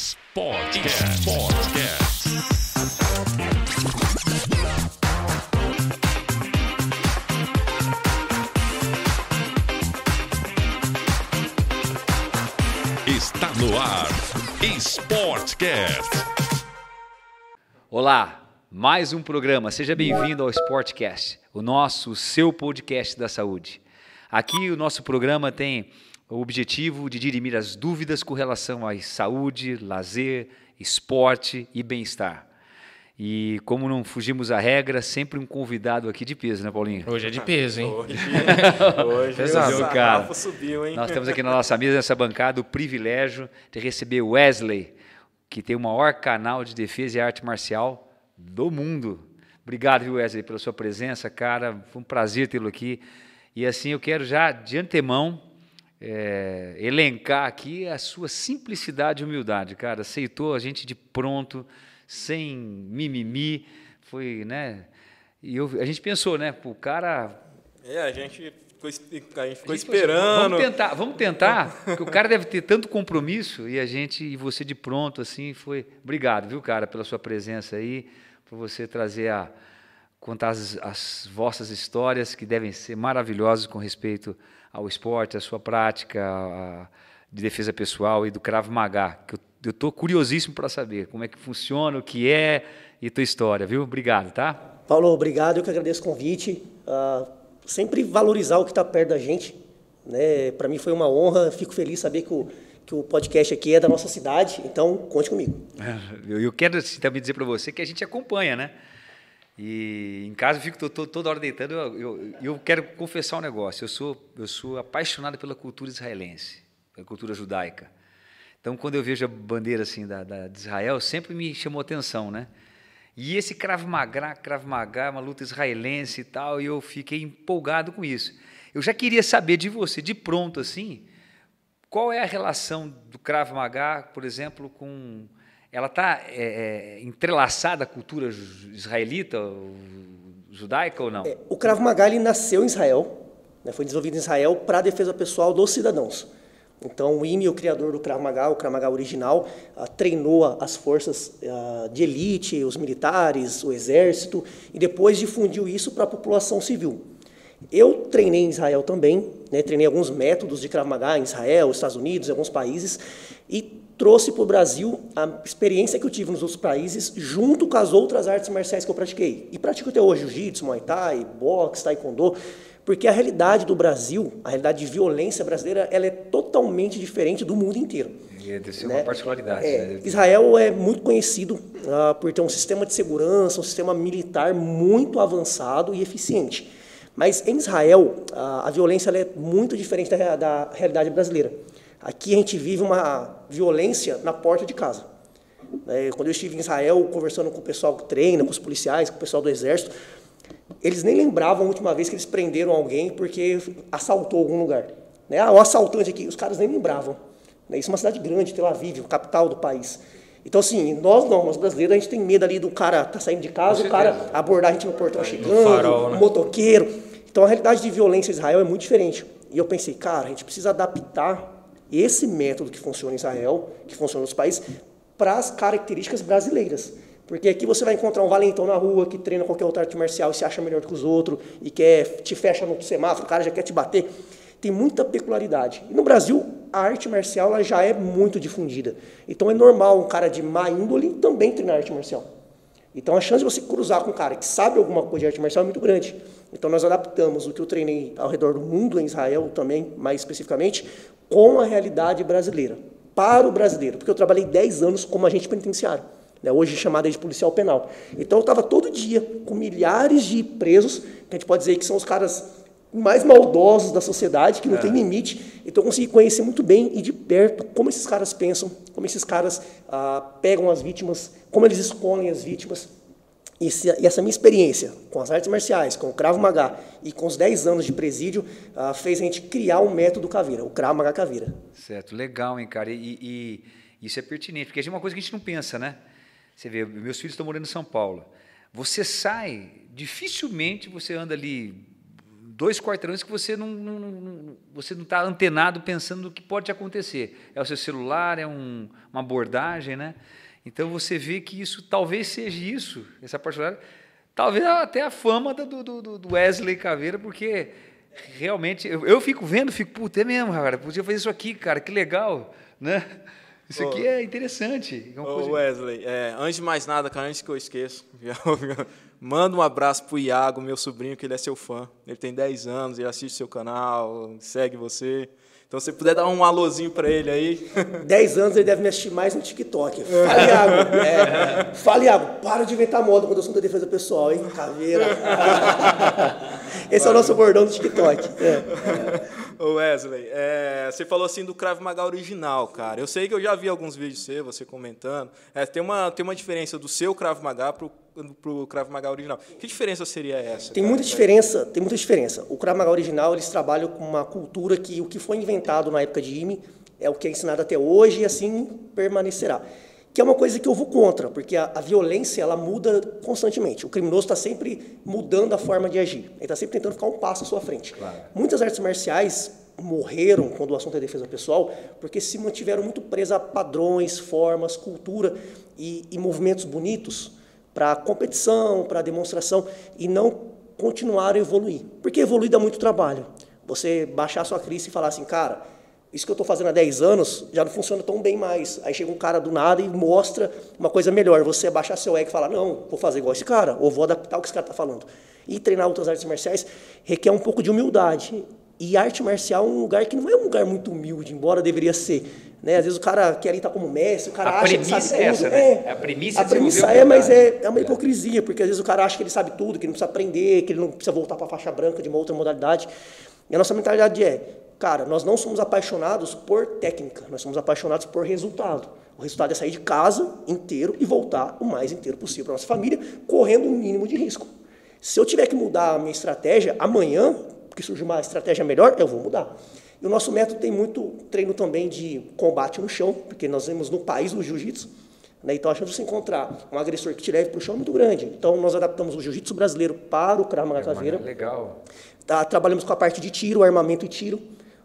Sportcast. Está no ar. Sportcast. Olá, mais um programa. Seja bem-vindo ao Sportcast, o nosso, o seu podcast da saúde. Aqui o nosso programa tem o objetivo de dirimir as dúvidas com relação à saúde, lazer, esporte e bem-estar. E como não fugimos à regra, sempre um convidado aqui de peso, né, Paulinho? Hoje é de peso, hein? Hoje, hoje Pesado, o cara. subiu, hein? Nós temos aqui na nossa mesa, nessa bancada, o privilégio de receber Wesley, que tem o maior canal de defesa e arte marcial do mundo. Obrigado, viu, Wesley, pela sua presença, cara. Foi um prazer tê-lo aqui. E assim, eu quero já, de antemão, é, elencar aqui a sua simplicidade e humildade, cara. Aceitou a gente de pronto, sem mimimi. Foi, né? E eu- a gente pensou, né? O cara É, a gente ficou, a gente ficou a gente pensou, esperando. Vamos tentar, vamos tentar, porque o cara deve ter tanto compromisso e a gente e você de pronto assim foi. Obrigado, viu, cara, pela sua presença aí, por você trazer a contar as, as vossas histórias que devem ser maravilhosas com respeito ao esporte, à sua prática a- de defesa pessoal e do Krav Maga, que eu tô curiosíssimo para saber como é que funciona, o que é e tua história, viu? Obrigado, tá? Paulo, obrigado. Eu que agradeço o convite. Ah, sempre valorizar o que está perto da gente. Né? Para mim foi uma honra. Fico feliz saber que o, que o podcast aqui é da nossa cidade. Então, conte comigo. Eu, eu quero assim, também dizer para você que a gente acompanha, né? E em casa eu fico to- to- toda hora deitando. Eu, eu, eu quero confessar um negócio. Eu sou, eu sou apaixonado pela cultura israelense, pela cultura judaica. Então, quando eu vejo a bandeira assim da, da- de Israel, sempre me chamou atenção, né? E esse Krav Maga, Krav Maga uma luta israelense e tal, e eu fiquei empolgado com isso. Eu já queria saber de você, de pronto assim, qual é a relação do Krav Maga, por exemplo, com. Ela está entrelaçada à cultura israelita, judaica ou não? É, o Krav Maga ele nasceu em Israel. né? Foi desenvolvido em Israel para a defesa pessoal dos cidadãos. Então, o IME, o criador do Krav Maga, o Krav Maga original, ah, treinou as forças ah, de elite, os militares, o exército, e depois difundiu isso para a população civil. Eu treinei em Israel também, né, treinei alguns métodos de Krav Maga em Israel, Estados Unidos, alguns países, e trouxe para o Brasil a experiência que eu tive nos outros países, junto com as outras artes marciais que eu pratiquei. E pratico até hoje jiu-jitsu, muay thai, boxe, taekwondo, porque a realidade do Brasil, a realidade de violência brasileira, ela é totalmente diferente do mundo inteiro. E Deve ser uma né? particularidade. É, né? Israel é muito conhecido ah, por ter um sistema de segurança, um sistema militar muito avançado e eficiente. Mas em Israel, a, a violência é muito diferente da, da realidade brasileira. Aqui a gente vive uma violência na porta de casa. É, quando eu estive em Israel, conversando com o pessoal que treina, com os policiais, com o pessoal do exército, eles nem lembravam a última vez que eles prenderam alguém porque assaltou algum lugar. Né? Ah, o assaltante aqui, os caras nem lembravam. Né? Isso é uma cidade grande, Tel Aviv, capital do país. Então, assim, nós não, nós brasileiros, a gente tem medo ali do cara tá saindo de casa, o cara abordar a gente no portão chegando, farol, né? motoqueiro. Então, a realidade de violência em Israel é muito diferente. E eu pensei, cara, a gente precisa adaptar esse método que funciona em Israel, que funciona nos países, para as características brasileiras. Porque aqui você vai encontrar um valentão na rua que treina qualquer outra arte marcial e se acha melhor que os outros e quer te fecha no semáforo, o cara já quer te bater. Tem muita peculiaridade. E no Brasil, a arte marcial ela já é muito difundida. Então é normal um cara de má índole também treinar arte marcial. Então a chance de você cruzar com um cara que sabe alguma coisa de arte marcial é muito grande. Então nós adaptamos o que eu treinei ao redor do mundo, em Israel também, mais especificamente, com a realidade brasileira, para o brasileiro, porque eu trabalhei 10 anos como agente penitenciário, né, hoje chamada de policial penal. Então eu estava todo dia com milhares de presos, que a gente pode dizer que são os caras mais maldosos da sociedade, que não tem limite. Então eu consegui conhecer muito bem e de perto como esses caras pensam, como esses caras ah, pegam as vítimas, como eles escolhem as vítimas. Esse- e essa minha experiência com as artes marciais, com o Krav Maga e com os 10 anos de presídio, ah, fez a gente criar um método Caveira, o Krav Maga Caveira. Certo, legal, hein, cara? E, e isso é pertinente, porque é uma coisa que a gente não pensa, né? Você vê, meus filhos estão morando em São Paulo. Você sai, dificilmente você anda ali dois quarteirões que você não, não, não você não está antenado pensando no que pode acontecer. É o seu celular, é um, uma abordagem, né? Então você vê que isso talvez seja isso, essa particularidade, talvez até a fama do, do, do Wesley Caveira, porque realmente eu, eu fico vendo, fico, puta, é mesmo, cara, podia fazer isso aqui, cara, que legal, né? Isso aqui é interessante. É Ô, Wesley, é, antes de mais nada, cara, antes que eu esqueça, manda um abraço pro Iago, meu sobrinho, que ele é seu fã. Ele tem 10 anos, ele assiste seu canal, segue você. Então, se puder dar um alôzinho para ele aí. 10 anos ele deve me assistir mais no TikTok. Fala, Iago. É, fala, Iago, para de inventar moda quando eu sou da defesa pessoal, hein? Caveira. Esse é o nosso bordão do TikTok. É. Wesley, é, você falou assim do Krav Maga original, cara. Eu sei que eu já vi alguns vídeos seus, você comentando. É, tem, uma, tem uma diferença do seu Krav Maga pro, pro Krav Maga original. Que diferença seria essa? Tem cara? muita diferença, tem muita diferença. O Krav Maga original, eles trabalham com uma cultura que o que foi inventado na época de IME é o que é ensinado até hoje e assim permanecerá que é uma coisa que eu vou contra, porque a, a violência ela muda constantemente. O criminoso está sempre mudando a forma de agir. Ele está sempre tentando ficar um passo à sua frente. Claro. Muitas artes marciais morreram quando o assunto é defesa pessoal, porque se mantiveram muito presas a padrões, formas, cultura e, e movimentos bonitos para competição, para demonstração e não continuaram a evoluir. Porque evoluir dá muito trabalho. Você baixar a sua crise e falar assim, cara, isso que eu estou fazendo há 10 anos já não funciona tão bem mais. Aí chega um cara do nada e mostra uma coisa melhor. Você abaixar seu ego e falar, não, vou fazer igual esse cara, ou vou adaptar o que esse cara está falando. E treinar outras artes marciais requer um pouco de humildade. E arte marcial é um lugar que não é um lugar muito humilde, embora deveria ser. Né? Às vezes o cara quer estar como mestre, o cara a acha que sabe é essa, tudo. Né? É, a premissa, a premissa é, mas é, é uma hipocrisia, porque às vezes o cara acha que ele sabe tudo, que ele não precisa aprender, que ele não precisa voltar para a faixa branca de uma outra modalidade. E a nossa mentalidade é, Cara, nós não somos apaixonados por técnica, nós somos apaixonados por resultado. O resultado é sair de casa inteiro e voltar o mais inteiro possível para nossa família, correndo o mínimo de risco. Se eu tiver que mudar a minha estratégia amanhã, porque surge uma estratégia melhor, eu vou mudar. E o nosso método tem muito treino também de combate no chão, porque nós vemos no país do jiu-jitsu. Né? Então, a chance de você encontrar um agressor que te leve para o chão é muito grande. Então, nós adaptamos o jiu-jitsu brasileiro para o Krav Maga Caveira. Legal. Tá, trabalhamos com a parte de tiro, armamento e tiro.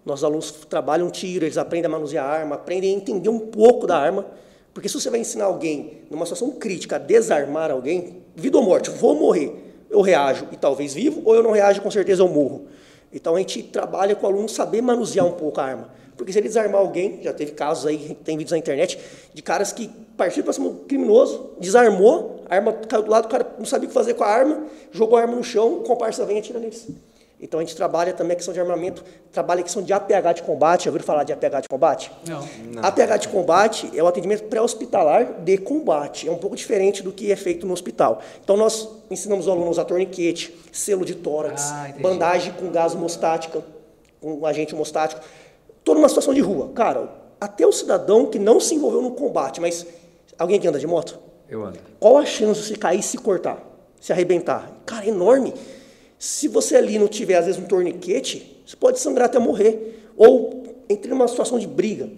Nossos alunos trabalham tiro, eles aprendem a manusear a arma, aprendem a entender um pouco da arma. Porque se você vai ensinar alguém, numa situação crítica, a desarmar alguém, vida ou morte, vou morrer, eu reajo e talvez vivo, ou eu não reajo com certeza eu morro. Então a gente trabalha com o aluno saber manusear um pouco a arma. Porque se ele desarmar alguém, já teve casos aí, tem vídeos na internet, de caras que partiram para cima do criminoso, desarmou, a arma caiu do lado, o cara não sabia o que fazer com a arma, jogou a arma no chão, o comparsa vem e atira neles. Então a gente trabalha também a questão de armamento, trabalha a questão de APH de combate. Já ouviram falar de APH de combate? Não. Não. APH de combate é o atendimento pré-hospitalar de combate. É um pouco diferente do que é feito no hospital. Então nós ensinamos os alunos a torniquete, selo de tórax, ah, bandagem com gás hemostática, com agente hemostático. Toda uma situação de rua. Cara, até o cidadão que não se envolveu no combate, mas alguém que anda de moto? Eu ando. Qual a chance de você cair e se cortar, se arrebentar? Cara, é enorme. Se você ali não tiver, às vezes, um torniquete, você pode sangrar até morrer. Ou entrei numa situação de briga.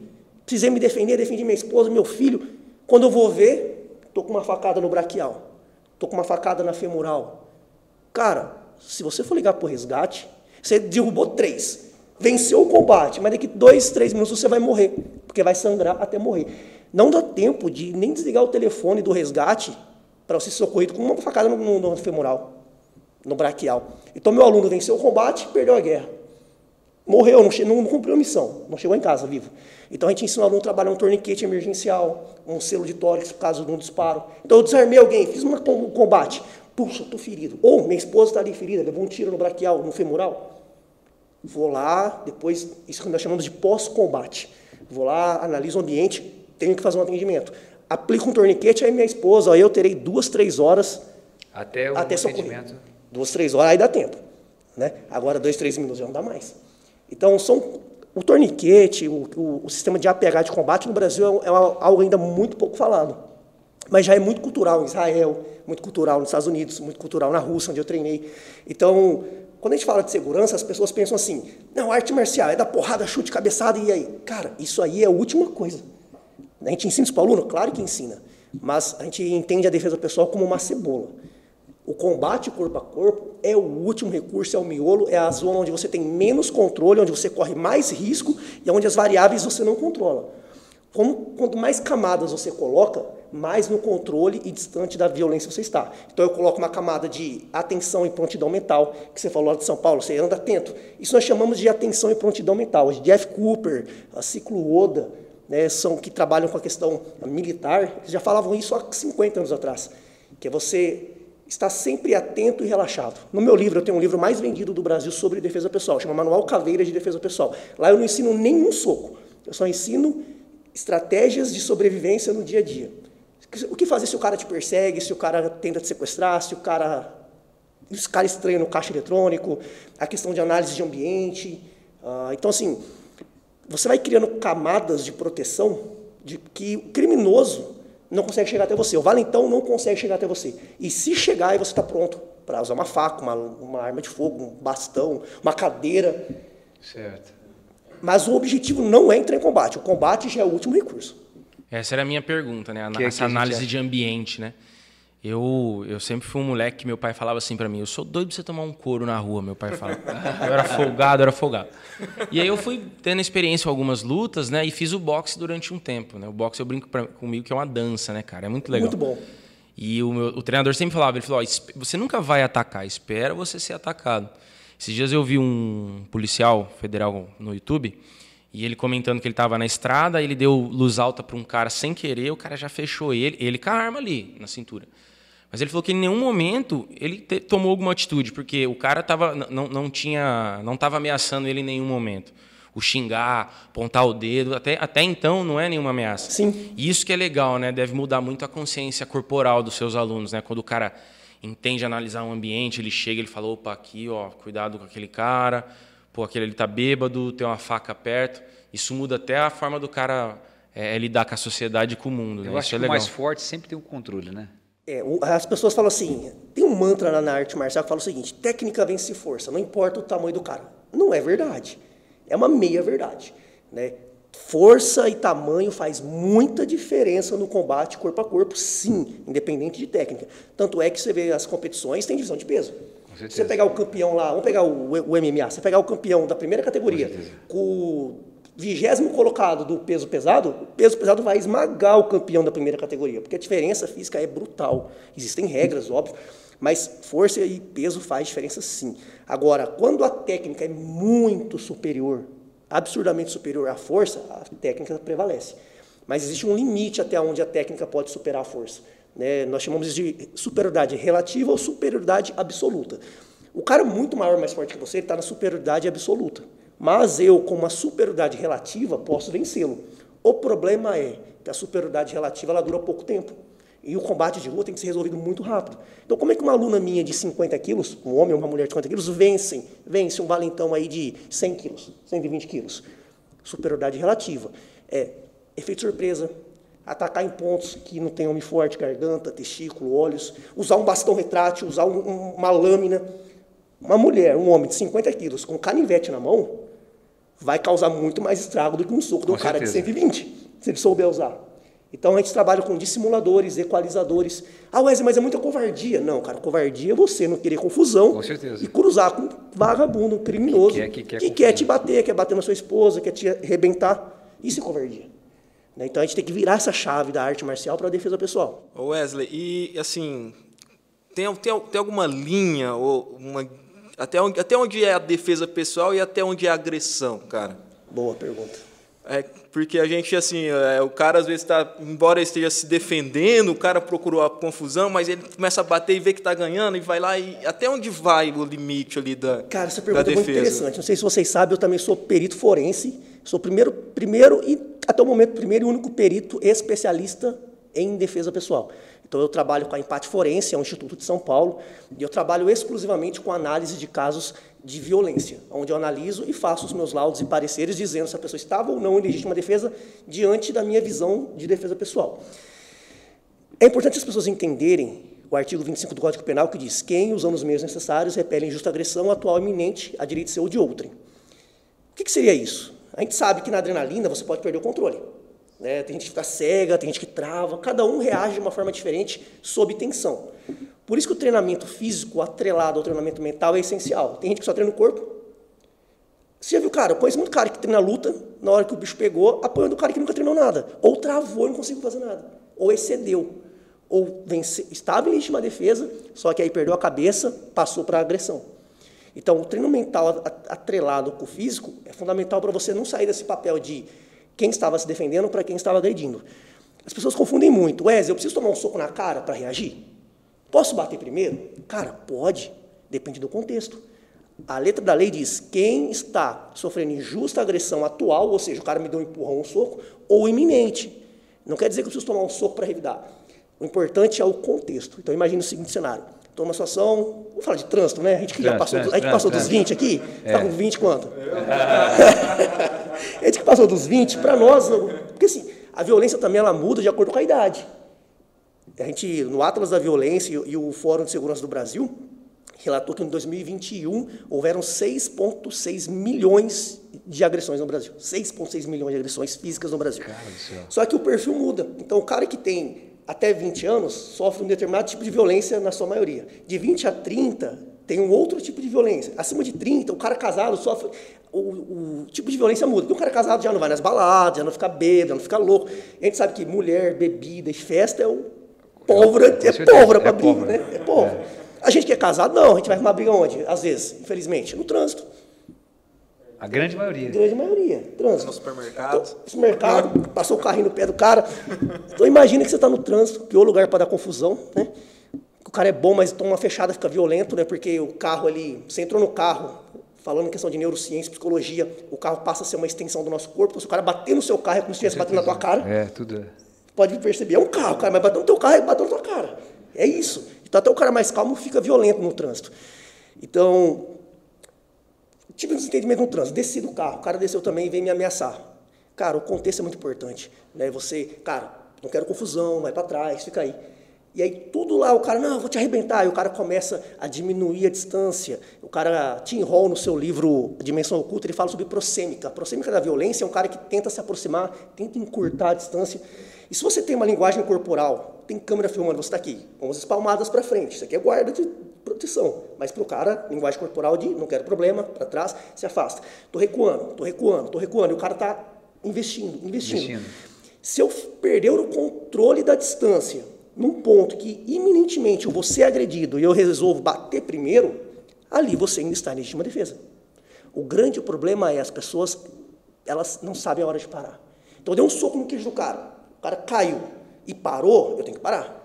Precisei me defender, defendi minha esposa, meu filho. Quando eu vou ver, estou com uma facada no braquial. Estou com uma facada na femoral. Cara, se você for ligar para o resgate, você derrubou três. Venceu o combate, mas daqui dois, três minutos você vai morrer. Porque vai sangrar até morrer. Não dá tempo de nem desligar o telefone do resgate para você ser socorrido com uma facada no, no, femoral no braquial. Então, meu aluno venceu o combate perdeu a guerra. Morreu, não, não, cumpriu a missão, não chegou em casa vivo. Então, a gente ensina o aluno a trabalhar um torniquete emergencial, um selo de tórax, caso de um disparo. Então, eu desarmei alguém, fiz um combate. Puxa, estou ferido. Ou minha esposa está ali ferida, levou um tiro no braquial, no femoral. Vou lá, depois, isso que nós chamamos de pós-combate. Vou lá, analiso o ambiente, tenho que fazer um atendimento. Aplico um torniquete, aí minha esposa, aí eu terei duas, três horas até o até atendimento. Socorrer. Duas, três horas, aí dá tempo. Né? Agora, dois, três minutos já não dá mais. Então, são, o torniquete, o, o, o sistema de APH de combate no Brasil é, é algo ainda muito pouco falado. Mas já é muito cultural em Israel, muito cultural nos Estados Unidos, muito cultural na Rússia, onde eu treinei. Então, quando a gente fala de segurança, as pessoas pensam assim: não, arte marcial é da porrada, chute, cabeçada e aí. Cara, isso aí é a última coisa. A gente ensina isso para o aluno? Claro que ensina. Mas a gente entende a defesa pessoal como uma cebola. O combate corpo a corpo é o último recurso, é o miolo, é a zona onde você tem menos controle, onde você corre mais risco e onde as variáveis você não controla. Como, quanto mais camadas você coloca, mais no controle e distante da violência você está. Então eu coloco uma camada de atenção e prontidão mental, que você falou lá de São Paulo, você anda atento. Isso nós chamamos de atenção e prontidão mental. Jeff Cooper, a Ciclo Oda, né, são que trabalham com a questão militar, já falavam isso há 50 anos atrás, que é você estar sempre atento e relaxado. No meu livro, eu tenho um livro mais vendido do Brasil sobre defesa pessoal, chama Manual Caveira de Defesa Pessoal. Lá eu não ensino nenhum soco, eu só ensino estratégias de sobrevivência no dia a dia. O que fazer se o cara te persegue, se o cara tenta te sequestrar, se o cara os caras estranham no caixa eletrônico, a questão de análise de ambiente. Uh, então, assim, você vai criando camadas de proteção de que o criminoso não consegue chegar até você, o valentão não consegue chegar até você. E se chegar, aí você está pronto para usar uma faca, uma, uma arma de fogo, um bastão, uma cadeira. Certo. Mas o objetivo não é entrar em combate. O combate já é o último recurso. Essa era a minha pergunta, né? Que Essa análise de ambiente, né? Eu, eu sempre fui um moleque que meu pai falava assim para mim: eu sou doido pra você tomar um couro na rua, meu pai falava. eu era folgado, eu era folgado. E aí eu fui tendo experiência com algumas lutas, né? E fiz o boxe durante um tempo, né? O boxe eu brinco pra, comigo que é uma dança, né, cara? É muito legal. Muito bom. E o, meu, o treinador sempre falava: ele falou, oh, você nunca vai atacar, espera você ser atacado. Esses dias eu vi um policial federal no YouTube e ele comentando que ele estava na estrada, ele deu luz alta para um cara sem querer, o cara já fechou ele, ele com a arma ali na cintura. Mas ele falou que em nenhum momento ele te, tomou alguma atitude, porque o cara tava, não, não tinha, não estava ameaçando ele em nenhum momento. O xingar, apontar o dedo, até, até então não é nenhuma ameaça. Sim. E isso que é legal, né? Deve mudar muito a consciência corporal dos seus alunos, né? Quando o cara entende analisar um ambiente, ele chega, ele fala, opa, aqui, ó, cuidado com aquele cara, pô, aquele ali tá bêbado, tem uma faca perto. Isso muda até a forma do cara é, lidar com a sociedade e com o mundo. Eu né? acho Isso é que legal. o mais forte sempre tem um controle, né? É, as pessoas falam assim, tem um mantra na arte marcial que fala o seguinte, técnica vence força, não importa o tamanho do cara. Não é verdade. É uma meia verdade. Né? Força e tamanho faz muita diferença no combate corpo a corpo, sim, independente de técnica. Tanto é que você vê as competições, tem divisão de peso. Você pegar o campeão lá, vamos pegar o, o MMA, você pegar o campeão da primeira categoria com, com vigésimo colocado do peso pesado, o peso pesado vai esmagar o campeão da primeira categoria, porque a diferença física é brutal. Existem regras, óbvio, mas força e peso faz diferença sim. Agora, quando a técnica é muito superior, absurdamente superior à força, a técnica prevalece. Mas existe um limite até onde a técnica pode superar a força. Né? Nós chamamos de superioridade relativa ou superioridade absoluta. O cara muito maior, mais forte que você, está na superioridade absoluta. Mas eu, com uma superioridade relativa, posso vencê-lo. O problema é que a superioridade relativa ela dura pouco tempo. E o combate de rua tem que ser resolvido muito rápido. Então, como é que uma aluna minha de 50 quilos, um homem ou uma mulher de 50 quilos, vencem, vence um valentão aí de 100 quilos, 120 quilos? Superioridade relativa. É efeito surpresa, atacar em pontos que não tem homem forte, garganta, testículo, olhos, usar um bastão retrátil, usar um, um, uma lâmina. Uma mulher, um homem de 50 quilos com canivete na mão, vai causar muito mais estrago do que um soco de um cara de 120, se ele souber usar. Então a gente trabalha com dissimuladores, equalizadores. Ah, Wesley, mas é muita covardia. Não, cara, covardia é você não querer confusão com certeza. e cruzar com um vagabundo, um criminoso que, quer, que, quer, que quer te bater, quer bater na sua esposa, quer te arrebentar. Isso é covardia. Né? Então a gente tem que virar essa chave da arte marcial para a defesa pessoal. Wesley, e assim, tem, tem, tem alguma linha ou uma até onde, até onde é a defesa pessoal e até onde é a agressão, cara? Boa pergunta. É, porque a gente, assim, é, o cara às vezes está, embora esteja se defendendo, o cara procurou a confusão, mas ele começa a bater e vê que está ganhando e vai lá e até onde vai o limite ali da Cara, essa pergunta é muito interessante. Não sei se vocês sabem, eu também sou perito forense, sou primeiro, primeiro e até o momento primeiro e único perito especialista em defesa pessoal. Então, eu trabalho com a Empate Forense, é um instituto de São Paulo, e eu trabalho exclusivamente com análise de casos de violência, onde eu analiso e faço os meus laudos e pareceres dizendo se a pessoa estava ou não em legítima defesa diante da minha visão de defesa pessoal. É importante as pessoas entenderem o artigo 25 do Código Penal que diz: quem, usando os meios necessários, repele injusta agressão atual iminente a direito seu ou de outrem. O que, que seria isso? A gente sabe que na adrenalina você pode perder o controle. Né? Tem gente que fica cega, tem gente que trava, cada um reage de uma forma diferente sob tensão. Por isso que o treinamento físico atrelado ao treinamento mental é essencial. Tem gente que só treina o corpo. Você já viu, cara, eu conheço muito cara que treina luta, na hora que o bicho pegou, apoiando o cara que nunca treinou nada. Ou travou e não conseguiu fazer nada. Ou excedeu. Ou vence, estava em legítima defesa, só que aí perdeu a cabeça, passou para a agressão. Então, o treino mental atrelado com o físico é fundamental para você não sair desse papel de quem estava se defendendo para quem estava agredindo. As pessoas confundem muito. Wesley, eu preciso tomar um soco na cara para reagir? Posso bater primeiro? Cara, pode. Depende do contexto. A letra da lei diz: quem está sofrendo injusta agressão atual, ou seja, o cara me deu um empurrão, um soco, ou iminente. Não quer dizer que eu preciso tomar um soco para revidar. O importante é o contexto. Então, imagine o seguinte cenário. Estou numa situação, vamos falar de trânsito, né? A gente que já passou, a gente passou dos 20 aqui, está com 20 quanto? passou dos 20, para nós, porque assim, a violência também ela muda de acordo com a idade. A gente, no Atlas da Violência e o Fórum de Segurança do Brasil, relatou que em 2021 houveram 6,6 milhões de agressões no Brasil. 6,6 milhões de agressões físicas no Brasil. Só que o perfil muda. Então, o cara que tem até 20 anos sofre um determinado tipo de violência na sua maioria. De 20 a 30 tem um outro tipo de violência. Acima de 30, o cara casado sofre. O, o tipo de violência muda. Porque o cara casado já não vai nas baladas, já não fica bêbado, já não fica louco. A gente sabe que mulher, bebida e festa é o pólvora, é, é pólvora para é briga, né? É pólvora. É. A gente que é casado, não, a gente vai arrumar briga onde? Às vezes, infelizmente, no trânsito. A grande maioria. A grande maioria. Trânsito. No supermercado. Então, supermercado, passou o carrinho no pé do cara. Então imagina que você está no trânsito, pior lugar para dar confusão, né? O cara é bom, mas toma uma fechada, fica violento, né? Porque o carro ali, você entrou no carro, falando em questão de neurociência, psicologia, o carro passa a ser uma extensão do nosso corpo. Se o cara bater no seu carro, é como se estivesse batendo na tua cara. É, tudo. É. Pode perceber, é um carro, cara, mas bateu no teu carro, é bateu na tua cara. É isso. Então até o cara mais calmo fica violento no trânsito. Então, Tive um desentendimento no trânsito, desci do carro, o cara desceu também e veio me ameaçar. Cara, o contexto é muito importante. Né? Você, cara, não quero confusão, vai para trás, fica aí. E aí tudo lá, o cara, não, vou te arrebentar. E o cara começa a diminuir a distância. O cara, Tim Hall, no seu livro Dimensão Oculta, ele fala sobre prosêmica. A prosêmica da violência é um cara que tenta se aproximar, tenta encurtar a distância. E se você tem uma linguagem corporal, tem câmera filmando, você está aqui, com as espalmadas para frente, isso aqui é guarda de proteção. Mas para o cara, linguagem corporal de não quero problema, para trás, se afasta. Estou recuando, estou recuando, estou recuando. E o cara está investindo, investindo, investindo. Se eu perder o controle da distância, num ponto que iminentemente eu vou ser agredido e eu resolvo bater primeiro, ali você ainda está em legítima defesa. O grande problema é as pessoas, elas não sabem a hora de parar. Então eu dei um soco no queijo do cara, o cara caiu e parou, eu tenho que parar.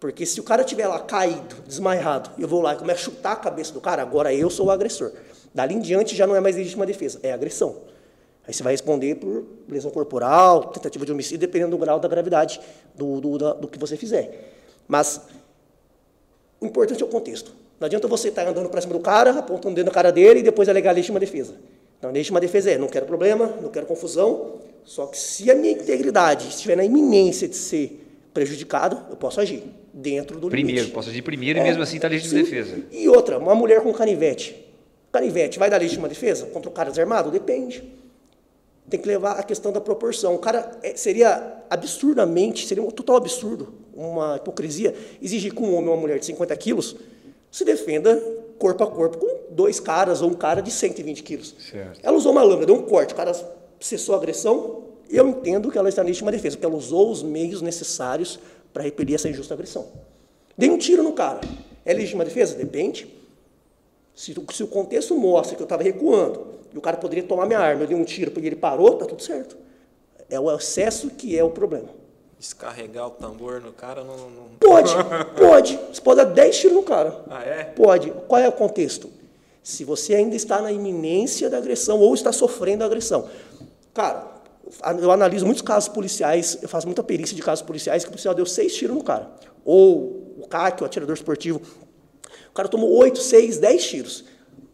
Porque se o cara tiver lá caído, desmaiado, eu vou lá e começo a chutar a cabeça do cara, agora eu sou o agressor. Dali em diante já não é mais legítima defesa, é agressão. Aí você vai responder por lesão corporal, tentativa de homicídio, dependendo do grau da gravidade do, do, do, do que você fizer. Mas o importante é o contexto. Não adianta você estar andando para cima do cara, apontando o dedo na cara dele e depois alegar legítima defesa. Então, legítima defesa é, não quero problema, não quero confusão, só que se a minha integridade estiver na iminência de ser prejudicado, eu posso agir dentro do primeiro, limite. posso agir primeiro é, e mesmo assim está legítima defesa. E outra, uma mulher com canivete. Canivete vai dar legítima defesa contra o cara desarmado? Depende. Tem que levar a questão da proporção. O cara é, seria absurdamente, seria um total absurdo, uma hipocrisia, exigir que um homem ou uma mulher de 50 quilos se defenda corpo a corpo com dois caras ou um cara de 120 quilos. Certo. Ela usou uma lâmina, deu um corte, o cara cessou a agressão, eu entendo que ela está em legítima defesa, porque ela usou os meios necessários para repelir essa injusta agressão. Dei um tiro no cara. É legítima defesa? Depende. Se, se o contexto mostra que eu estava recuando e o cara poderia tomar minha arma, eu dei um tiro porque ele parou, está tudo certo. É o excesso que é o problema. Descarregar o tambor no cara não. não... Pode, pode. Você pode dar 10 tiros no cara. Ah, é? Pode. Qual é o contexto? Se você ainda está na iminência da agressão ou está sofrendo a agressão. Cara, eu analiso muitos casos policiais, eu faço muita perícia de casos policiais que o policial deu seis tiros no cara. Ou o CAC, o atirador esportivo, o cara tomou oito, seis, dez tiros.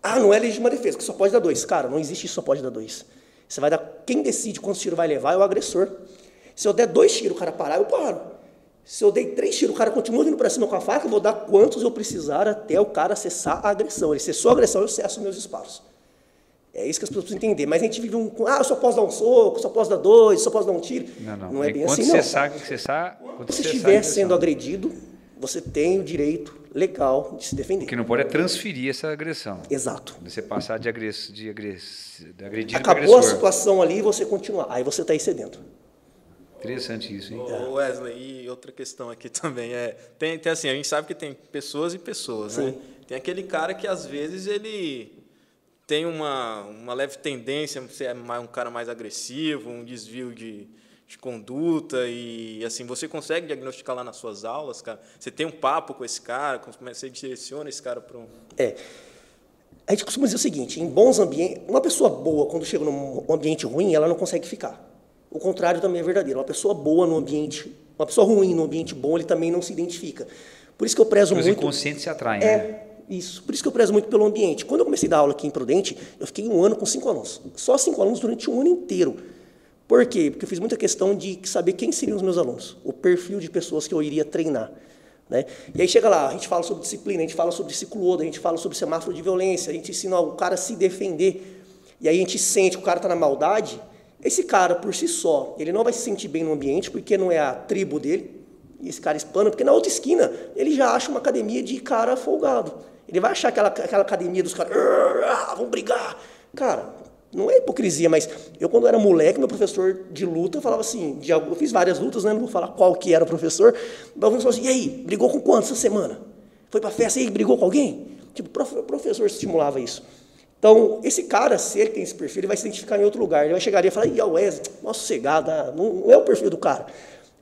Ah, não é legítima defesa, que só pode dar dois. Cara, não existe isso, só pode dar dois. Você vai dar. Quem decide quantos tiros vai levar é o agressor. Se eu der dois tiros, o cara parar, eu paro. Se eu dei três tiros, o cara continua vindo para cima com a faca, eu vou dar quantos eu precisar até o cara cessar a agressão. Ele cessou a agressão, eu cesso meus disparos. É isso que as pessoas precisam entender. Mas a gente vive um. Ah, eu só posso dar um soco, só posso dar dois, só posso dar um tiro. Não, não. não é bem assim, não. Você sabe, quando você estiver sendo agredido, você tem o direito legal de se defender. O que não pode é transferir essa agressão. Exato. Você passar de, agress, de, agress, de agredido Acabou a situação ali e você continuar. Aí você está excedendo. Interessante isso, hein? Ô, Wesley, e outra questão aqui também é, tem, tem assim, a gente sabe que tem pessoas e pessoas, né? Tem aquele cara que às vezes ele tem uma, uma leve tendência a ser um cara mais agressivo, um desvio de, de conduta e assim você consegue diagnosticar lá nas suas aulas, cara. Você tem um papo com esse cara, você direciona esse cara para um. É. A gente costuma dizer o seguinte: em bons ambientes, uma pessoa boa quando chega num ambiente ruim, ela não consegue ficar. O contrário também é verdadeiro. Uma pessoa boa no ambiente, uma pessoa ruim no ambiente bom, ele também não se identifica. Por isso que eu prezo Os muito. Os inconscientes se atraem. É, né? isso. Por isso que eu prezo muito pelo ambiente. Quando eu comecei a dar aula aqui em Prudente, eu fiquei um ano com cinco alunos. Só cinco alunos durante um ano inteiro. Por quê? Porque eu fiz muita questão de saber quem seriam os meus alunos, o perfil de pessoas que eu iria treinar. Né? E aí chega lá, a gente fala sobre disciplina, a gente fala sobre ciclo a gente fala sobre semáforo de violência, a gente ensina o cara a se defender, e aí a gente sente que o cara está na maldade, esse cara, por si só, ele não vai se sentir bem no ambiente, porque não é a tribo dele, e esse cara espana, porque na outra esquina ele já acha uma academia de cara folgado. Ele vai achar aquela, aquela academia dos caras, ah, vamos brigar. Cara, não é hipocrisia, mas eu quando era moleque, meu professor de luta falava assim, de, eu fiz várias lutas, né, não vou falar qual que era o professor, mas professor falou assim, e aí, brigou com quantos essa semana? Foi pra festa e brigou com alguém? Tipo, o professor estimulava isso. Então, esse cara, se ele tem esse perfil, ele vai se identificar em outro lugar. Ele vai chegar e falar, e a Wesley, nossa, sossegada, não, não é o perfil do cara.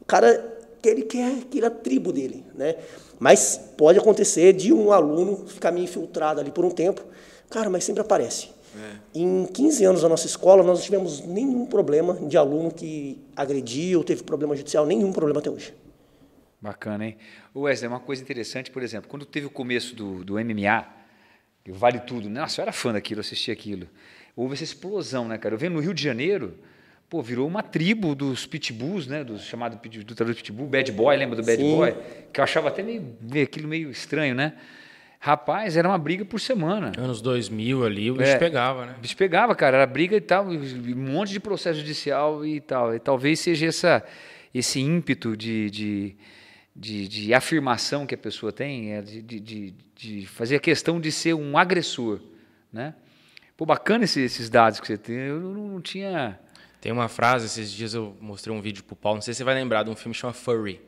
O cara, ele quer aquela é tribo dele, né? Mas pode acontecer de um aluno ficar meio infiltrado ali por um tempo. Cara, mas sempre aparece. É. Em 15 anos da nossa escola, nós não tivemos nenhum problema de aluno que agrediu, teve problema judicial, nenhum problema até hoje. Bacana, hein? Wesley, uma coisa interessante, por exemplo, quando teve o começo do, do MMA, Vale Tudo, nossa, eu era fã daquilo, assistia aquilo. Houve essa explosão, né, cara? Eu venho no Rio de Janeiro, pô, virou uma tribo dos pitbulls, né, do chamado do pitbull, Bad Boy, lembra do Bad Sim. Boy? Que eu achava até meio, aquilo meio estranho, né? Rapaz, era uma briga por semana. Anos 2000 ali, o bicho é, pegava, né? O bicho pegava, cara. Era briga e tal, um monte de processo judicial e tal. E talvez seja essa, esse ímpeto de, de, de, de afirmação que a pessoa tem, é de, de, de, fazer a questão de ser um agressor, né? Pô, bacana esses, esses dados que você tem. Eu não, não, tinha... Tem uma frase, esses dias eu mostrei um vídeo pro Paulo, não sei se você vai lembrar, de um filme chamado Furry,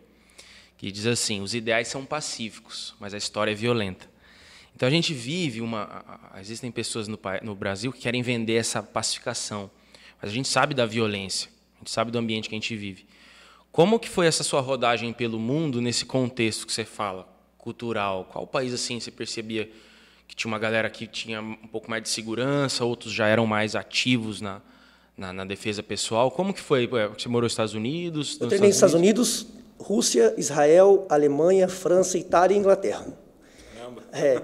que diz assim, os ideais são pacíficos, mas a história é violenta. Então a gente vive uma. Existem pessoas no, no Brasil que querem vender essa pacificação, mas a gente sabe da violência, a gente sabe do ambiente que a gente vive. Como que foi essa sua rodagem pelo mundo nesse contexto que você fala, cultural? Qual país assim você percebia que tinha uma galera que tinha um pouco mais de segurança, outros já eram mais ativos na, na, na defesa pessoal? Como que foi? Você morou nos Estados Unidos? Eu treinei nos Estados Unidos, Rússia, Israel, Alemanha, França, Itália e Inglaterra. É,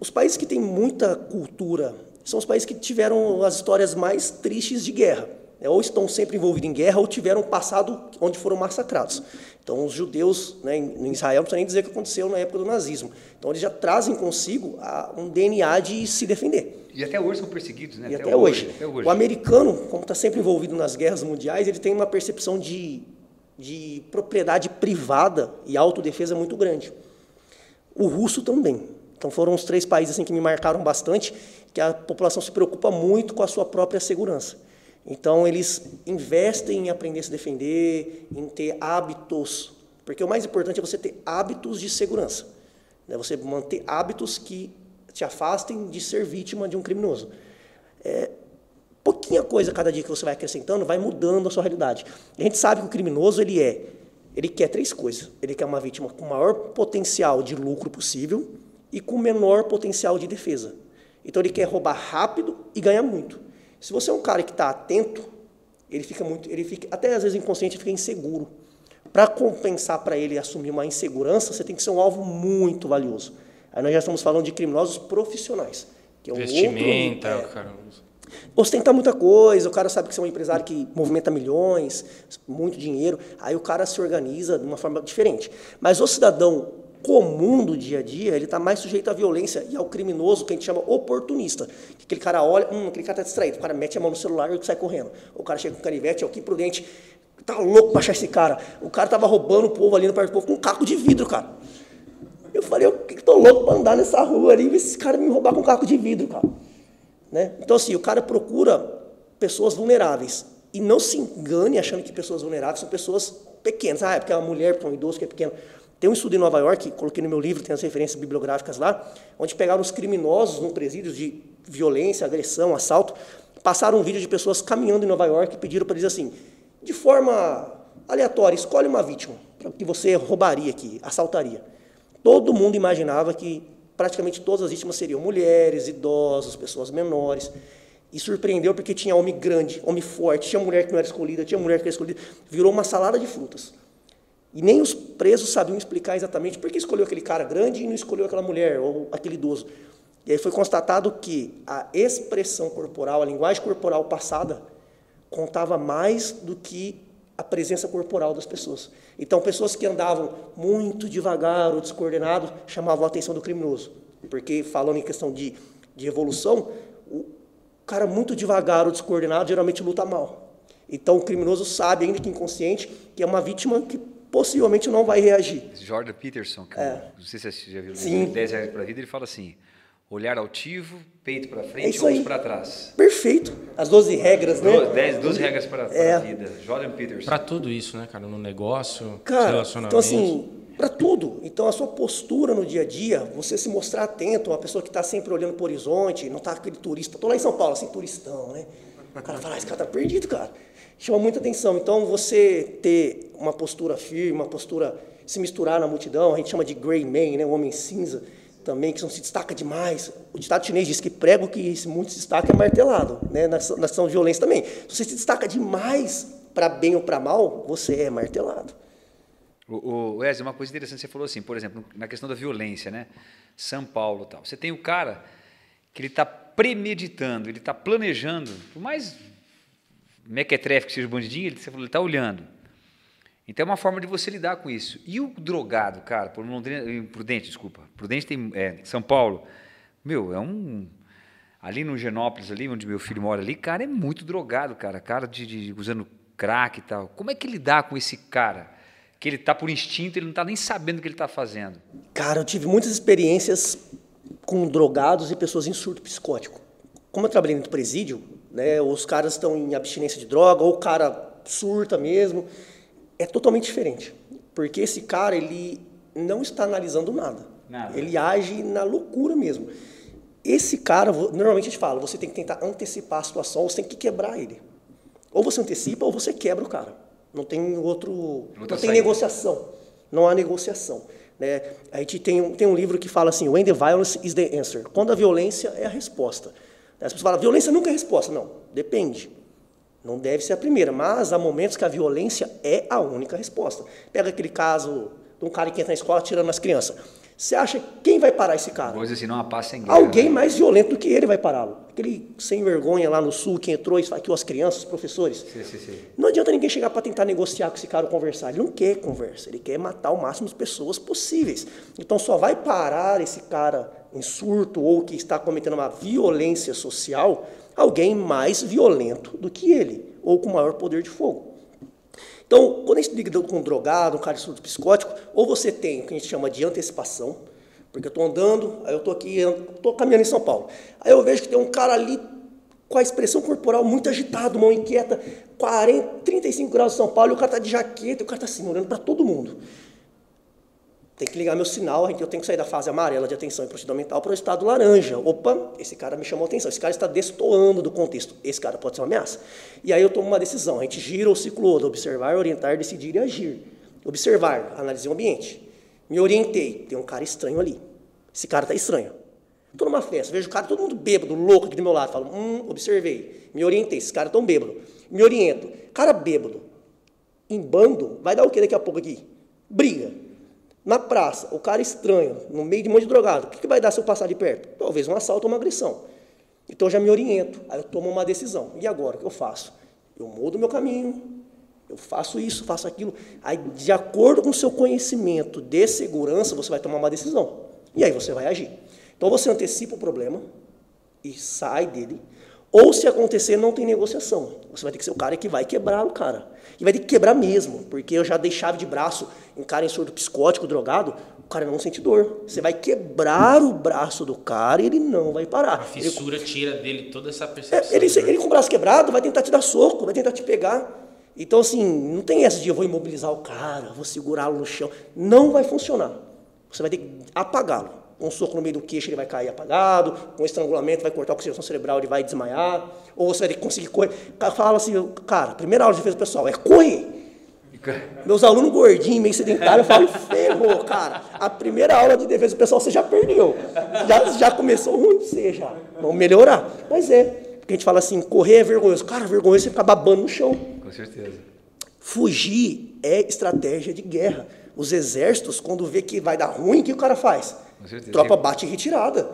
os países que têm muita cultura são os países que tiveram as histórias mais tristes de guerra. Né? Ou estão sempre envolvidos em guerra ou tiveram um passado onde foram massacrados. Então, os judeus né, em Israel, não precisa nem dizer o que aconteceu na época do nazismo. Então, eles já trazem consigo um DNA de se defender. E até hoje são perseguidos, né? E até, até, hoje. Hoje, até hoje. O americano, como está sempre envolvido nas guerras mundiais, ele tem uma percepção de, de propriedade privada e autodefesa muito grande. O russo também. Então foram os três países assim que me marcaram bastante, que a população se preocupa muito com a sua própria segurança. Então eles investem em aprender a se defender, em ter hábitos, porque o mais importante é você ter hábitos de segurança. Né? Você manter hábitos que te afastem de ser vítima de um criminoso. É, pouquinha coisa cada dia que você vai acrescentando vai mudando a sua realidade. A gente sabe que o criminoso ele é ele quer três coisas. Ele quer uma vítima com o maior potencial de lucro possível e com o menor potencial de defesa. Então ele quer roubar rápido e ganhar muito. Se você é um cara que está atento, ele fica muito, ele fica até às vezes inconsciente, fica inseguro. Para compensar para ele assumir uma insegurança, você tem que ser um alvo muito valioso. Aí nós já estamos falando de criminosos profissionais, que é um Vestimenta, outro, é, ostentar muita coisa, o cara sabe que você é um empresário que movimenta milhões, muito dinheiro, aí o cara se organiza de uma forma diferente. Mas o cidadão comum do dia a dia, ele está mais sujeito à violência e ao criminoso, que a gente chama oportunista. Aquele cara olha, hum, aquele cara está distraído, o cara mete a mão no celular e sai correndo. O cara chega com canivete, é o que prudente. Tá louco pra achar esse cara. O cara tava roubando o povo ali no perto do povo com um caco de vidro, cara. Eu falei, eu tô louco pra andar nessa rua ali esse cara me roubar com um caco de vidro, cara. Né? Então, assim, o cara procura pessoas vulneráveis. E não se engane achando que pessoas vulneráveis são pessoas pequenas. Ah, é porque é uma mulher, porque é um idoso que é pequeno. Tem um estudo em Nova York, coloquei no meu livro, tem as referências bibliográficas lá, onde pegaram os criminosos num presídio de violência, agressão, assalto, passaram um vídeo de pessoas caminhando em Nova York e pediram para eles assim, de forma aleatória, escolhe uma vítima que você roubaria aqui, assaltaria. Todo mundo imaginava que praticamente todas as vítimas seriam mulheres, idosos, pessoas menores. E surpreendeu porque tinha homem grande, homem forte, tinha mulher que não era escolhida, tinha mulher que era escolhida. Virou uma salada de frutas. E nem os presos sabiam explicar exatamente por que escolheu aquele cara grande e não escolheu aquela mulher ou aquele idoso. E aí foi constatado que a expressão corporal, a linguagem corporal passada, contava mais do que a presença corporal das pessoas. Então, pessoas que andavam muito devagar ou descoordenados chamavam a atenção do criminoso. Porque, falando em questão de, de evolução, o cara muito devagar ou descoordenado geralmente luta mal. Então, o criminoso sabe, ainda que inconsciente, que é uma vítima que possivelmente não vai reagir. Jordan Peterson, que É. não sei se você já viu, Sim. 10 reais para a vida, ele fala assim: olhar altivo, peito para É frente, isso olhos para trás. Perfeito. As 12 regras, né? 12, 10, 12 regras para, para É. a vida. Jordan Peterson. Pra tudo isso, né, cara? No negócio, Cara, relacionamento. então assim, para tudo. Então a sua postura no dia a dia, você se mostrar atento, uma pessoa que está sempre olhando para o horizonte, não está aquele turista. Tô lá em São Paulo, assim, turistão, né? O cara fala, ah, esse cara tá perdido, cara. Chama muita atenção. Então você ter uma postura firme, uma postura se misturar na multidão, a gente chama de gray man, né, o homem cinza, também que não se destaca demais. O ditado chinês diz que prego que muito se destaca é martelado, né, na ação de violência também. Se você se destaca demais para bem ou para mal, você é martelado. O, o Wesley, uma coisa interessante, você falou assim, por exemplo, na questão da violência, né? São Paulo tal. Você tem o cara que ele está premeditando, ele está planejando, por mais mequetrefe que seja o bandidinho, ele está olhando. Então é uma forma de você lidar com isso. E o drogado, cara, por Londrina, em Prudente, desculpa, Prudente tem é, São Paulo, meu, é um ali no Genópolis ali, onde meu filho mora ali, cara, é muito drogado, cara, cara de, de usando crack e tal. Como é que lidar com esse cara? Que ele tá por instinto, ele não tá nem sabendo o que ele tá fazendo. Cara, eu tive muitas experiências com drogados e pessoas em surto psicótico. Como eu trabalhei no presídio, né, os caras estão em abstinência de droga, ou o cara surta mesmo, é totalmente diferente. Porque esse cara, ele não está analisando nada. Nada. Ele age na loucura mesmo. Esse cara, normalmente a gente fala, você tem que tentar antecipar a situação, você tem que quebrar ele. Ou você antecipa ou você quebra o cara. Não tem outro, Outra não tem saída. negociação. Não há negociação. Né? A gente tem, um- tem um livro que fala assim, When the violence is the answer. Quando a violência é a resposta. As pessoas falam, violência nunca é resposta. Não, depende. Não deve ser a primeira, mas há momentos que a violência é a única resposta. Pega aquele caso de um cara que entra na escola tirando as crianças. Você acha quem vai parar esse cara? Coisa assim, não há paz sem guerra. Alguém né? mais violento do que ele vai pará-lo. Aquele sem vergonha lá no sul que entrou e esfaqueou as crianças, os professores. Sim, sim, sim. Não adianta ninguém chegar para tentar negociar com esse cara ou conversar. Ele não quer conversa, ele quer matar o máximo de pessoas possíveis. Então só vai parar esse cara em surto ou que está cometendo uma violência social alguém mais violento do que ele, ou com maior poder de fogo. Então, quando a gente lida com um drogado, um cara de surto psicótico, ou você tem o que a gente chama de antecipação, porque eu estou andando, aí eu estou aqui, estou caminhando em São Paulo. Aí eu vejo que tem um cara ali com a expressão corporal muito agitado, mão inquieta, 40, 35 graus de São Paulo, e o cara está de jaqueta, e o cara está assim, olhando para todo mundo. Tem que ligar meu sinal, eu tenho que sair da fase amarela de atenção e prontidão mental para o estado laranja. Opa, esse cara me chamou atenção, esse cara está destoando do contexto, esse cara pode ser uma ameaça. E aí eu tomo uma decisão, a gente gira o ciclo Odo, observar, orientar, decidir e agir. Observar, analisei o ambiente. Me orientei, tem um cara estranho ali. Esse cara está estranho. Estou numa festa, vejo o cara, todo mundo bêbado, louco aqui do meu lado. Falo, hum, observei. Me orientei, esses caras estão bêbados. Me oriento. Cara bêbado, em bando, vai dar o que daqui a pouco aqui? Briga. Na praça, o cara estranho, no meio de um monte de drogado, o que, que vai dar se eu passar de perto? Talvez um assalto ou uma agressão. Então eu já me oriento, aí eu tomo uma decisão. E agora, o que eu faço? Eu mudo meu caminho, eu faço isso, faço aquilo. Aí, de acordo com o seu conhecimento de segurança, você vai tomar uma decisão. E aí você vai agir. Então você antecipa o problema e sai dele, Ou se acontecer, não tem negociação. Você vai ter que ser o cara que vai quebrar o cara. E vai ter que quebrar mesmo, porque eu já dei chave de braço em cara em surdo psicótico, drogado, o cara não sente dor. Você vai quebrar o braço do cara e ele não vai parar. A fissura ele, tira dele toda essa é, percepção. ele, ele com o braço quebrado vai tentar te dar soco, vai tentar te pegar. Então, assim, não tem essa de eu vou imobilizar o cara, vou segurá-lo no chão. Não vai funcionar. Você vai ter que apagá-lo um soco no meio do queixo, ele vai cair apagado, um estrangulamento vai cortar a oxigenação cerebral, ele vai desmaiar, ou você vai ter que conseguir correr. Fala assim, cara, primeira aula de defesa pessoal é correr. Meus alunos gordinhos, meio sedentários, eu falo, ferrou, cara. A primeira aula de defesa pessoal você já perdeu. Já, já começou ruim você já. Vamos melhorar. Mas é, porque a gente fala assim, correr é vergonhoso. Cara, vergonhoso é você ficar babando no chão. Com certeza. Fugir é estratégia de guerra. Os exércitos, quando vê que vai dar ruim, o que o cara faz? Tropa bate em retirada.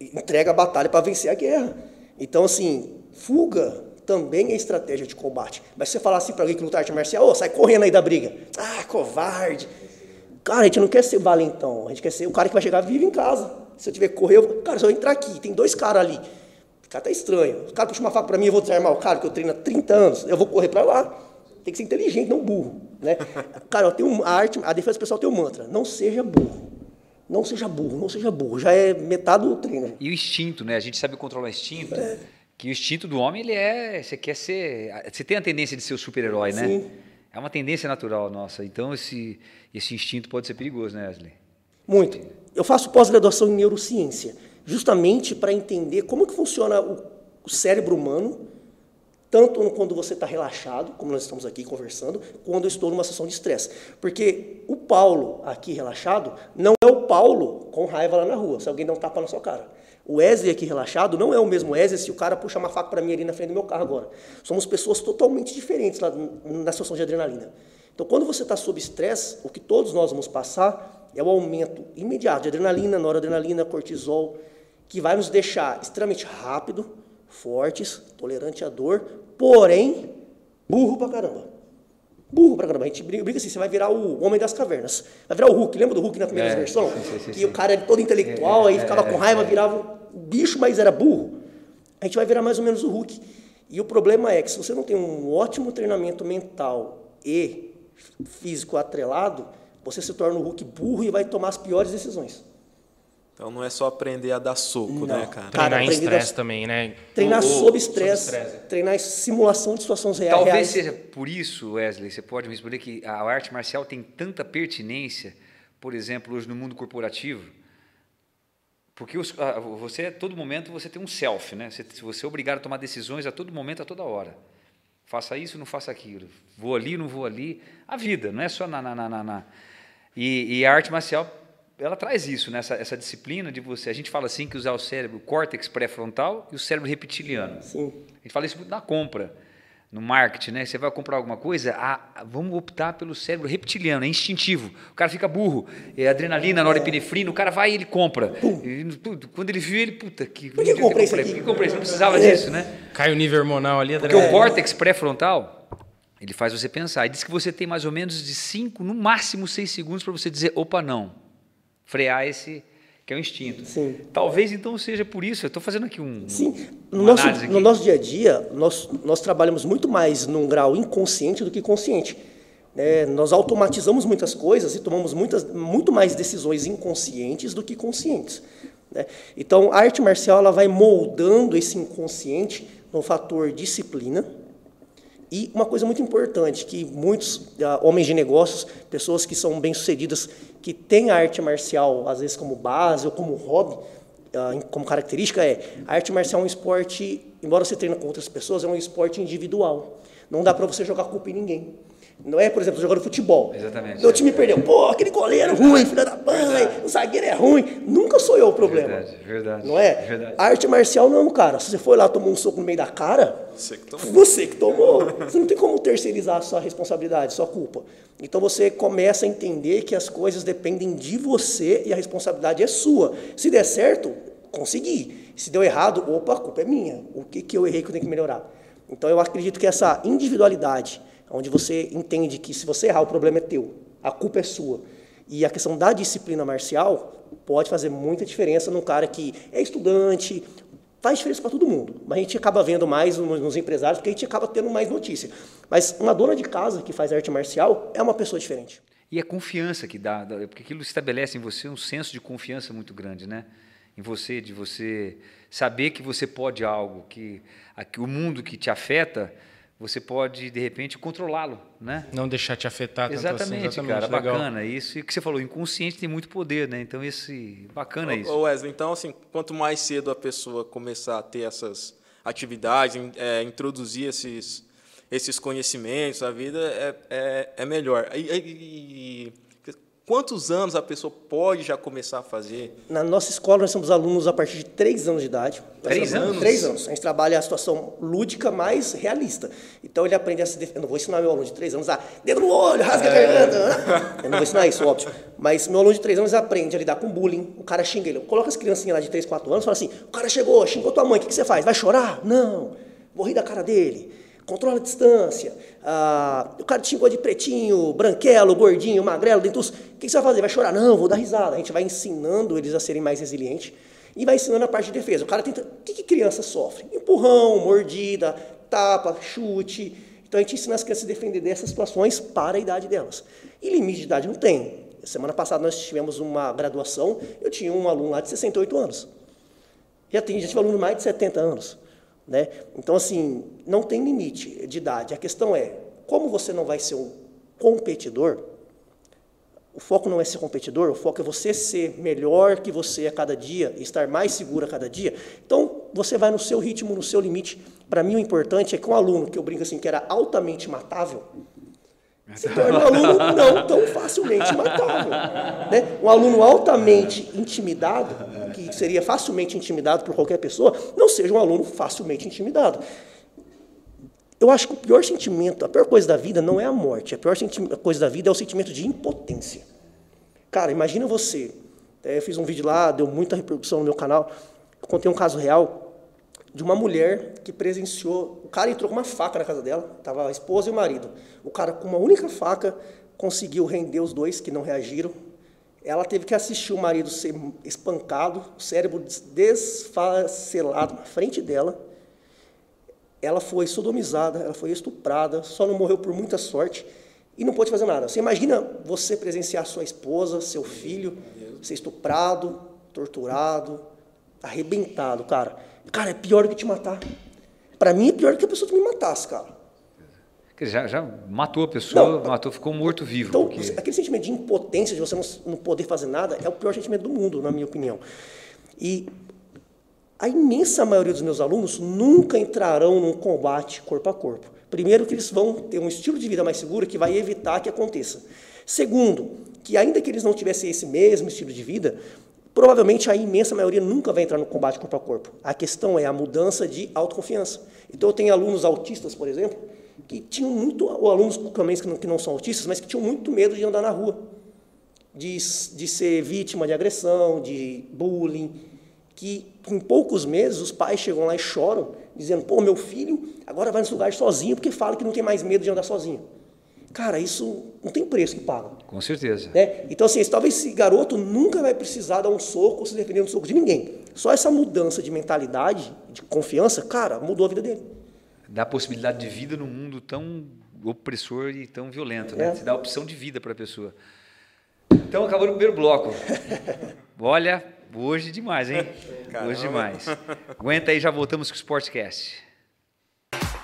Entrega a batalha para vencer a guerra. Então, assim, fuga também é estratégia de combate. Mas se você falar assim para alguém que luta arte marcial, oh, sai correndo aí da briga. Ah, covarde. Cara, a gente não quer ser valentão. A gente quer ser o cara que vai chegar vivo em casa. Se eu tiver que correr, eu, cara, se eu entrar aqui, tem dois caras ali. O cara tá estranho. O cara puxa uma faca para mim, eu vou desarmar o cara que eu treino há 30 anos. Eu vou correr para lá. Tem que ser inteligente, não burro. Né? Cara, eu tenho a arte, a defesa pessoal tem um mantra: não seja burro. Não seja burro, não seja burro. Já é metade do treino. E o instinto, né? A gente sabe controlar o instinto. É. Que o instinto do homem, ele é. Você quer ser. Você tem a tendência de ser o super-herói, né? Sim. É uma tendência natural nossa. Então, esse, esse instinto pode ser perigoso, né, Wesley? Muito. Eu faço pós-graduação em neurociência, justamente para entender como que funciona o, o cérebro humano tanto quando você está relaxado, como nós estamos aqui conversando, quando eu estou numa sessão de estresse. Porque o Paulo aqui relaxado não é o Paulo com raiva lá na rua, se alguém dá um tapa na sua cara. O Wesley aqui relaxado não é o mesmo Wesley se o cara puxa uma faca para mim ali na frente do meu carro agora. Somos pessoas totalmente diferentes lá na situação de adrenalina. Então, quando você está sob estresse, o que todos nós vamos passar é o aumento imediato de adrenalina, noradrenalina, cortisol, que vai nos deixar extremamente rápido, fortes, tolerante à dor, porém, burro pra caramba. Burro pra caramba. A gente briga, assim, você vai virar o homem das cavernas. Vai virar o Hulk. Lembra do Hulk na primeira é, versão? Sim, sim, que sim. o cara era todo intelectual, é, aí ficava é, com raiva, é. virava bicho, mas era burro. A gente vai virar mais ou menos o Hulk. E o problema é que se você não tem um ótimo treinamento mental e físico atrelado, você se torna o Hulk burro e vai tomar as piores decisões. Então não é só aprender a dar soco, não. né, cara? Treinar em estresse também, né? Treinar sob estresse, treinar em simulação de situações reais. Talvez seja por isso, Wesley, você pode me responder que a arte marcial tem tanta pertinência, por exemplo, hoje no mundo corporativo, porque os, você, a todo momento, você tem um self, né? Você, você é obrigado a tomar decisões a todo momento, a toda hora. Faça isso, não faça aquilo. Vou ali, não vou ali. A vida, não é só na... na, na, na. E, e a arte marcial ela traz isso, né? essa, essa disciplina de você. A gente fala assim que usar o cérebro, o córtex pré-frontal e o cérebro reptiliano. Sim. A gente fala isso muito na compra, no marketing, né? Você vai comprar alguma coisa, ah, vamos optar pelo cérebro reptiliano, é instintivo. O cara fica burro, é adrenalina, norepinefrina, o cara vai e ele compra. E, quando ele viu, ele, puta, que. Por que comprei isso? Por que comprei isso? Não precisava é. disso, né? Cai o nível hormonal ali, Porque o córtex pré-frontal, ele faz você pensar. E diz que você tem mais ou menos de 5, no máximo 6 segundos para você dizer, opa, não frear esse que é o instinto. Sim. Talvez então seja por isso. Eu estou fazendo aqui um. Sim. No nosso, no nosso dia a dia, nós, nós trabalhamos muito mais num grau inconsciente do que consciente. É, nós automatizamos muitas coisas e tomamos muitas, muito mais decisões inconscientes do que conscientes. Né? Então, a arte marcial ela vai moldando esse inconsciente no fator disciplina, e uma coisa muito importante, que muitos uh, homens de negócios, pessoas que são bem-sucedidas, que têm a arte marcial, às vezes como base ou como hobby, uh, como característica, é a arte marcial é um esporte, embora você treine com outras pessoas, é um esporte individual. Não dá para você jogar culpa em ninguém. Não é, por exemplo, jogando futebol. Exatamente. Meu time perdeu. Pô, aquele goleiro ruim, filha da mãe, o zagueiro é ruim. Nunca sou eu o problema. Verdade, verdade. Não é? Verdade. A arte marcial não, cara. Se você foi lá tomou um soco no meio da cara, você que tomou. Você que tomou. Você não tem como terceirizar a sua responsabilidade, a sua culpa. Então você começa a entender que as coisas dependem de você e a responsabilidade é sua. Se der certo, consegui. Se deu errado, opa, a culpa é minha. O que, que eu errei que eu tenho que melhorar? Então eu acredito que essa individualidade onde você entende que se você errar, o problema é teu, a culpa é sua. E a questão da disciplina marcial pode fazer muita diferença num cara que é estudante, faz diferença para todo mundo. Mas a gente acaba vendo mais nos empresários, porque a gente acaba tendo mais notícia. Mas uma dona de casa que faz arte marcial é uma pessoa diferente. E a confiança que dá, porque aquilo estabelece em você um senso de confiança muito grande, né? Em você, de você saber que você pode algo, que, que o mundo que te afeta, você pode, de repente, controlá-lo, né? Não deixar te afetar exatamente, tanto assim. Exatamente, cara, legal. bacana. Isso e que você falou, inconsciente tem muito poder, né? Então, esse, bacana ô, isso. Wesley, então, assim, quanto mais cedo a pessoa começar a ter essas atividades, é, introduzir esses, esses conhecimentos, a vida é, é, é melhor. E, e, Quantos anos a pessoa pode já começar a fazer? Na nossa escola, nós somos alunos a partir de três anos de idade. Três anos? Três anos. A gente trabalha a situação lúdica mais realista. Então, ele aprende a se defender. Eu não vou ensinar meu aluno de três anos a dedo no olho, rasga a garganta. Eu não vou ensinar isso, óbvio. Mas meu aluno de três anos aprende a lidar com bullying. O cara xinga ele. Coloca as criancinhas lá de três, quatro anos e fala assim, o cara chegou, xingou tua mãe, o que, que você faz? Vai chorar? Não. Vou rir da cara dele controla a distância. Ah, o cara te xingou de pretinho, branquelo, gordinho, magrelo, dentus. O que você vai fazer? Vai chorar? Não, vou dar risada. A gente vai ensinando eles a serem mais resilientes e vai ensinando a parte de defesa. O cara tenta. O que, que criança sofre? Empurrão, mordida, tapa, chute. Então a gente ensina as crianças a se defender dessas situações para a idade delas. E limite de idade não tem. Semana passada nós tivemos uma graduação, eu tinha um aluno lá de 68 anos. Já, tem, já tive aluno de mais de 70 anos. Né? Então, assim, não tem limite de idade. A questão é, como você não vai ser um competidor, o foco não é ser competidor, o foco é você ser melhor que você a cada dia, estar mais seguro a cada dia. Então, você vai no seu ritmo, no seu limite. Para mim, o importante é que um aluno, que eu brinco assim, que era altamente matável, se torna um aluno não tão facilmente matável. Né? Um aluno altamente intimidado, que seria facilmente intimidado por qualquer pessoa, não seja um aluno facilmente intimidado. Eu acho que o pior sentimento, a pior coisa da vida não é a morte, a pior coisa da vida é o sentimento de impotência. Cara, imagina você, é, eu fiz um vídeo lá, deu muita repercussão no meu canal, eu contei um caso real de uma mulher que presenciou. Cara entrou com uma faca na casa dela, estava a esposa e o marido. O cara, com uma única faca, conseguiu render os dois que não reagiram. Ela teve que assistir o marido ser espancado, o cérebro desfacelado na frente dela. Ela foi sodomizada, ela foi estuprada, só não morreu por muita sorte e não pôde fazer nada. Você imagina você presenciar sua esposa, seu filho, ser estuprado, torturado, arrebentado, cara. Cara, é pior do que te matar. Para mim é pior do que a pessoa me matasse, cara. Já, já matou a pessoa, não, matou, ficou morto-vivo. Então, porque... aquele sentimento de impotência, de você não, não poder fazer nada, é o pior sentimento do mundo, na minha opinião. E a imensa maioria dos meus alunos nunca entrarão num combate corpo a corpo. Primeiro, que eles vão ter um estilo de vida mais seguro que vai evitar que aconteça. Segundo, que ainda que eles não tivessem esse mesmo estilo de vida, Provavelmente a imensa maioria nunca vai entrar no combate corpo a corpo. A questão é a mudança de autoconfiança. Então eu tenho alunos autistas, por exemplo, que tinham muito, ou alunos também que não são autistas, mas que tinham muito medo de andar na rua, de, de ser vítima de agressão, de bullying, que em poucos meses os pais chegam lá e choram, dizendo, pô, meu filho agora vai nesse lugar sozinho porque fala que não tem mais medo de andar sozinho. Cara, isso não tem preço que paga. Com certeza. Né? Então, assim, talvez esse garoto nunca vai precisar dar um soco ou se defender de um soco de ninguém. Só essa mudança de mentalidade, de confiança, cara, mudou a vida dele. Dá possibilidade de vida num mundo tão opressor e tão violento, né? É. Você dá opção de vida para a pessoa. Então, acabou o primeiro bloco. Olha, hoje demais, hein? Caramba. Hoje demais. Aguenta aí, já voltamos com o Sportcast.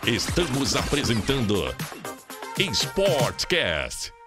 Estamos apresentando Sportcast.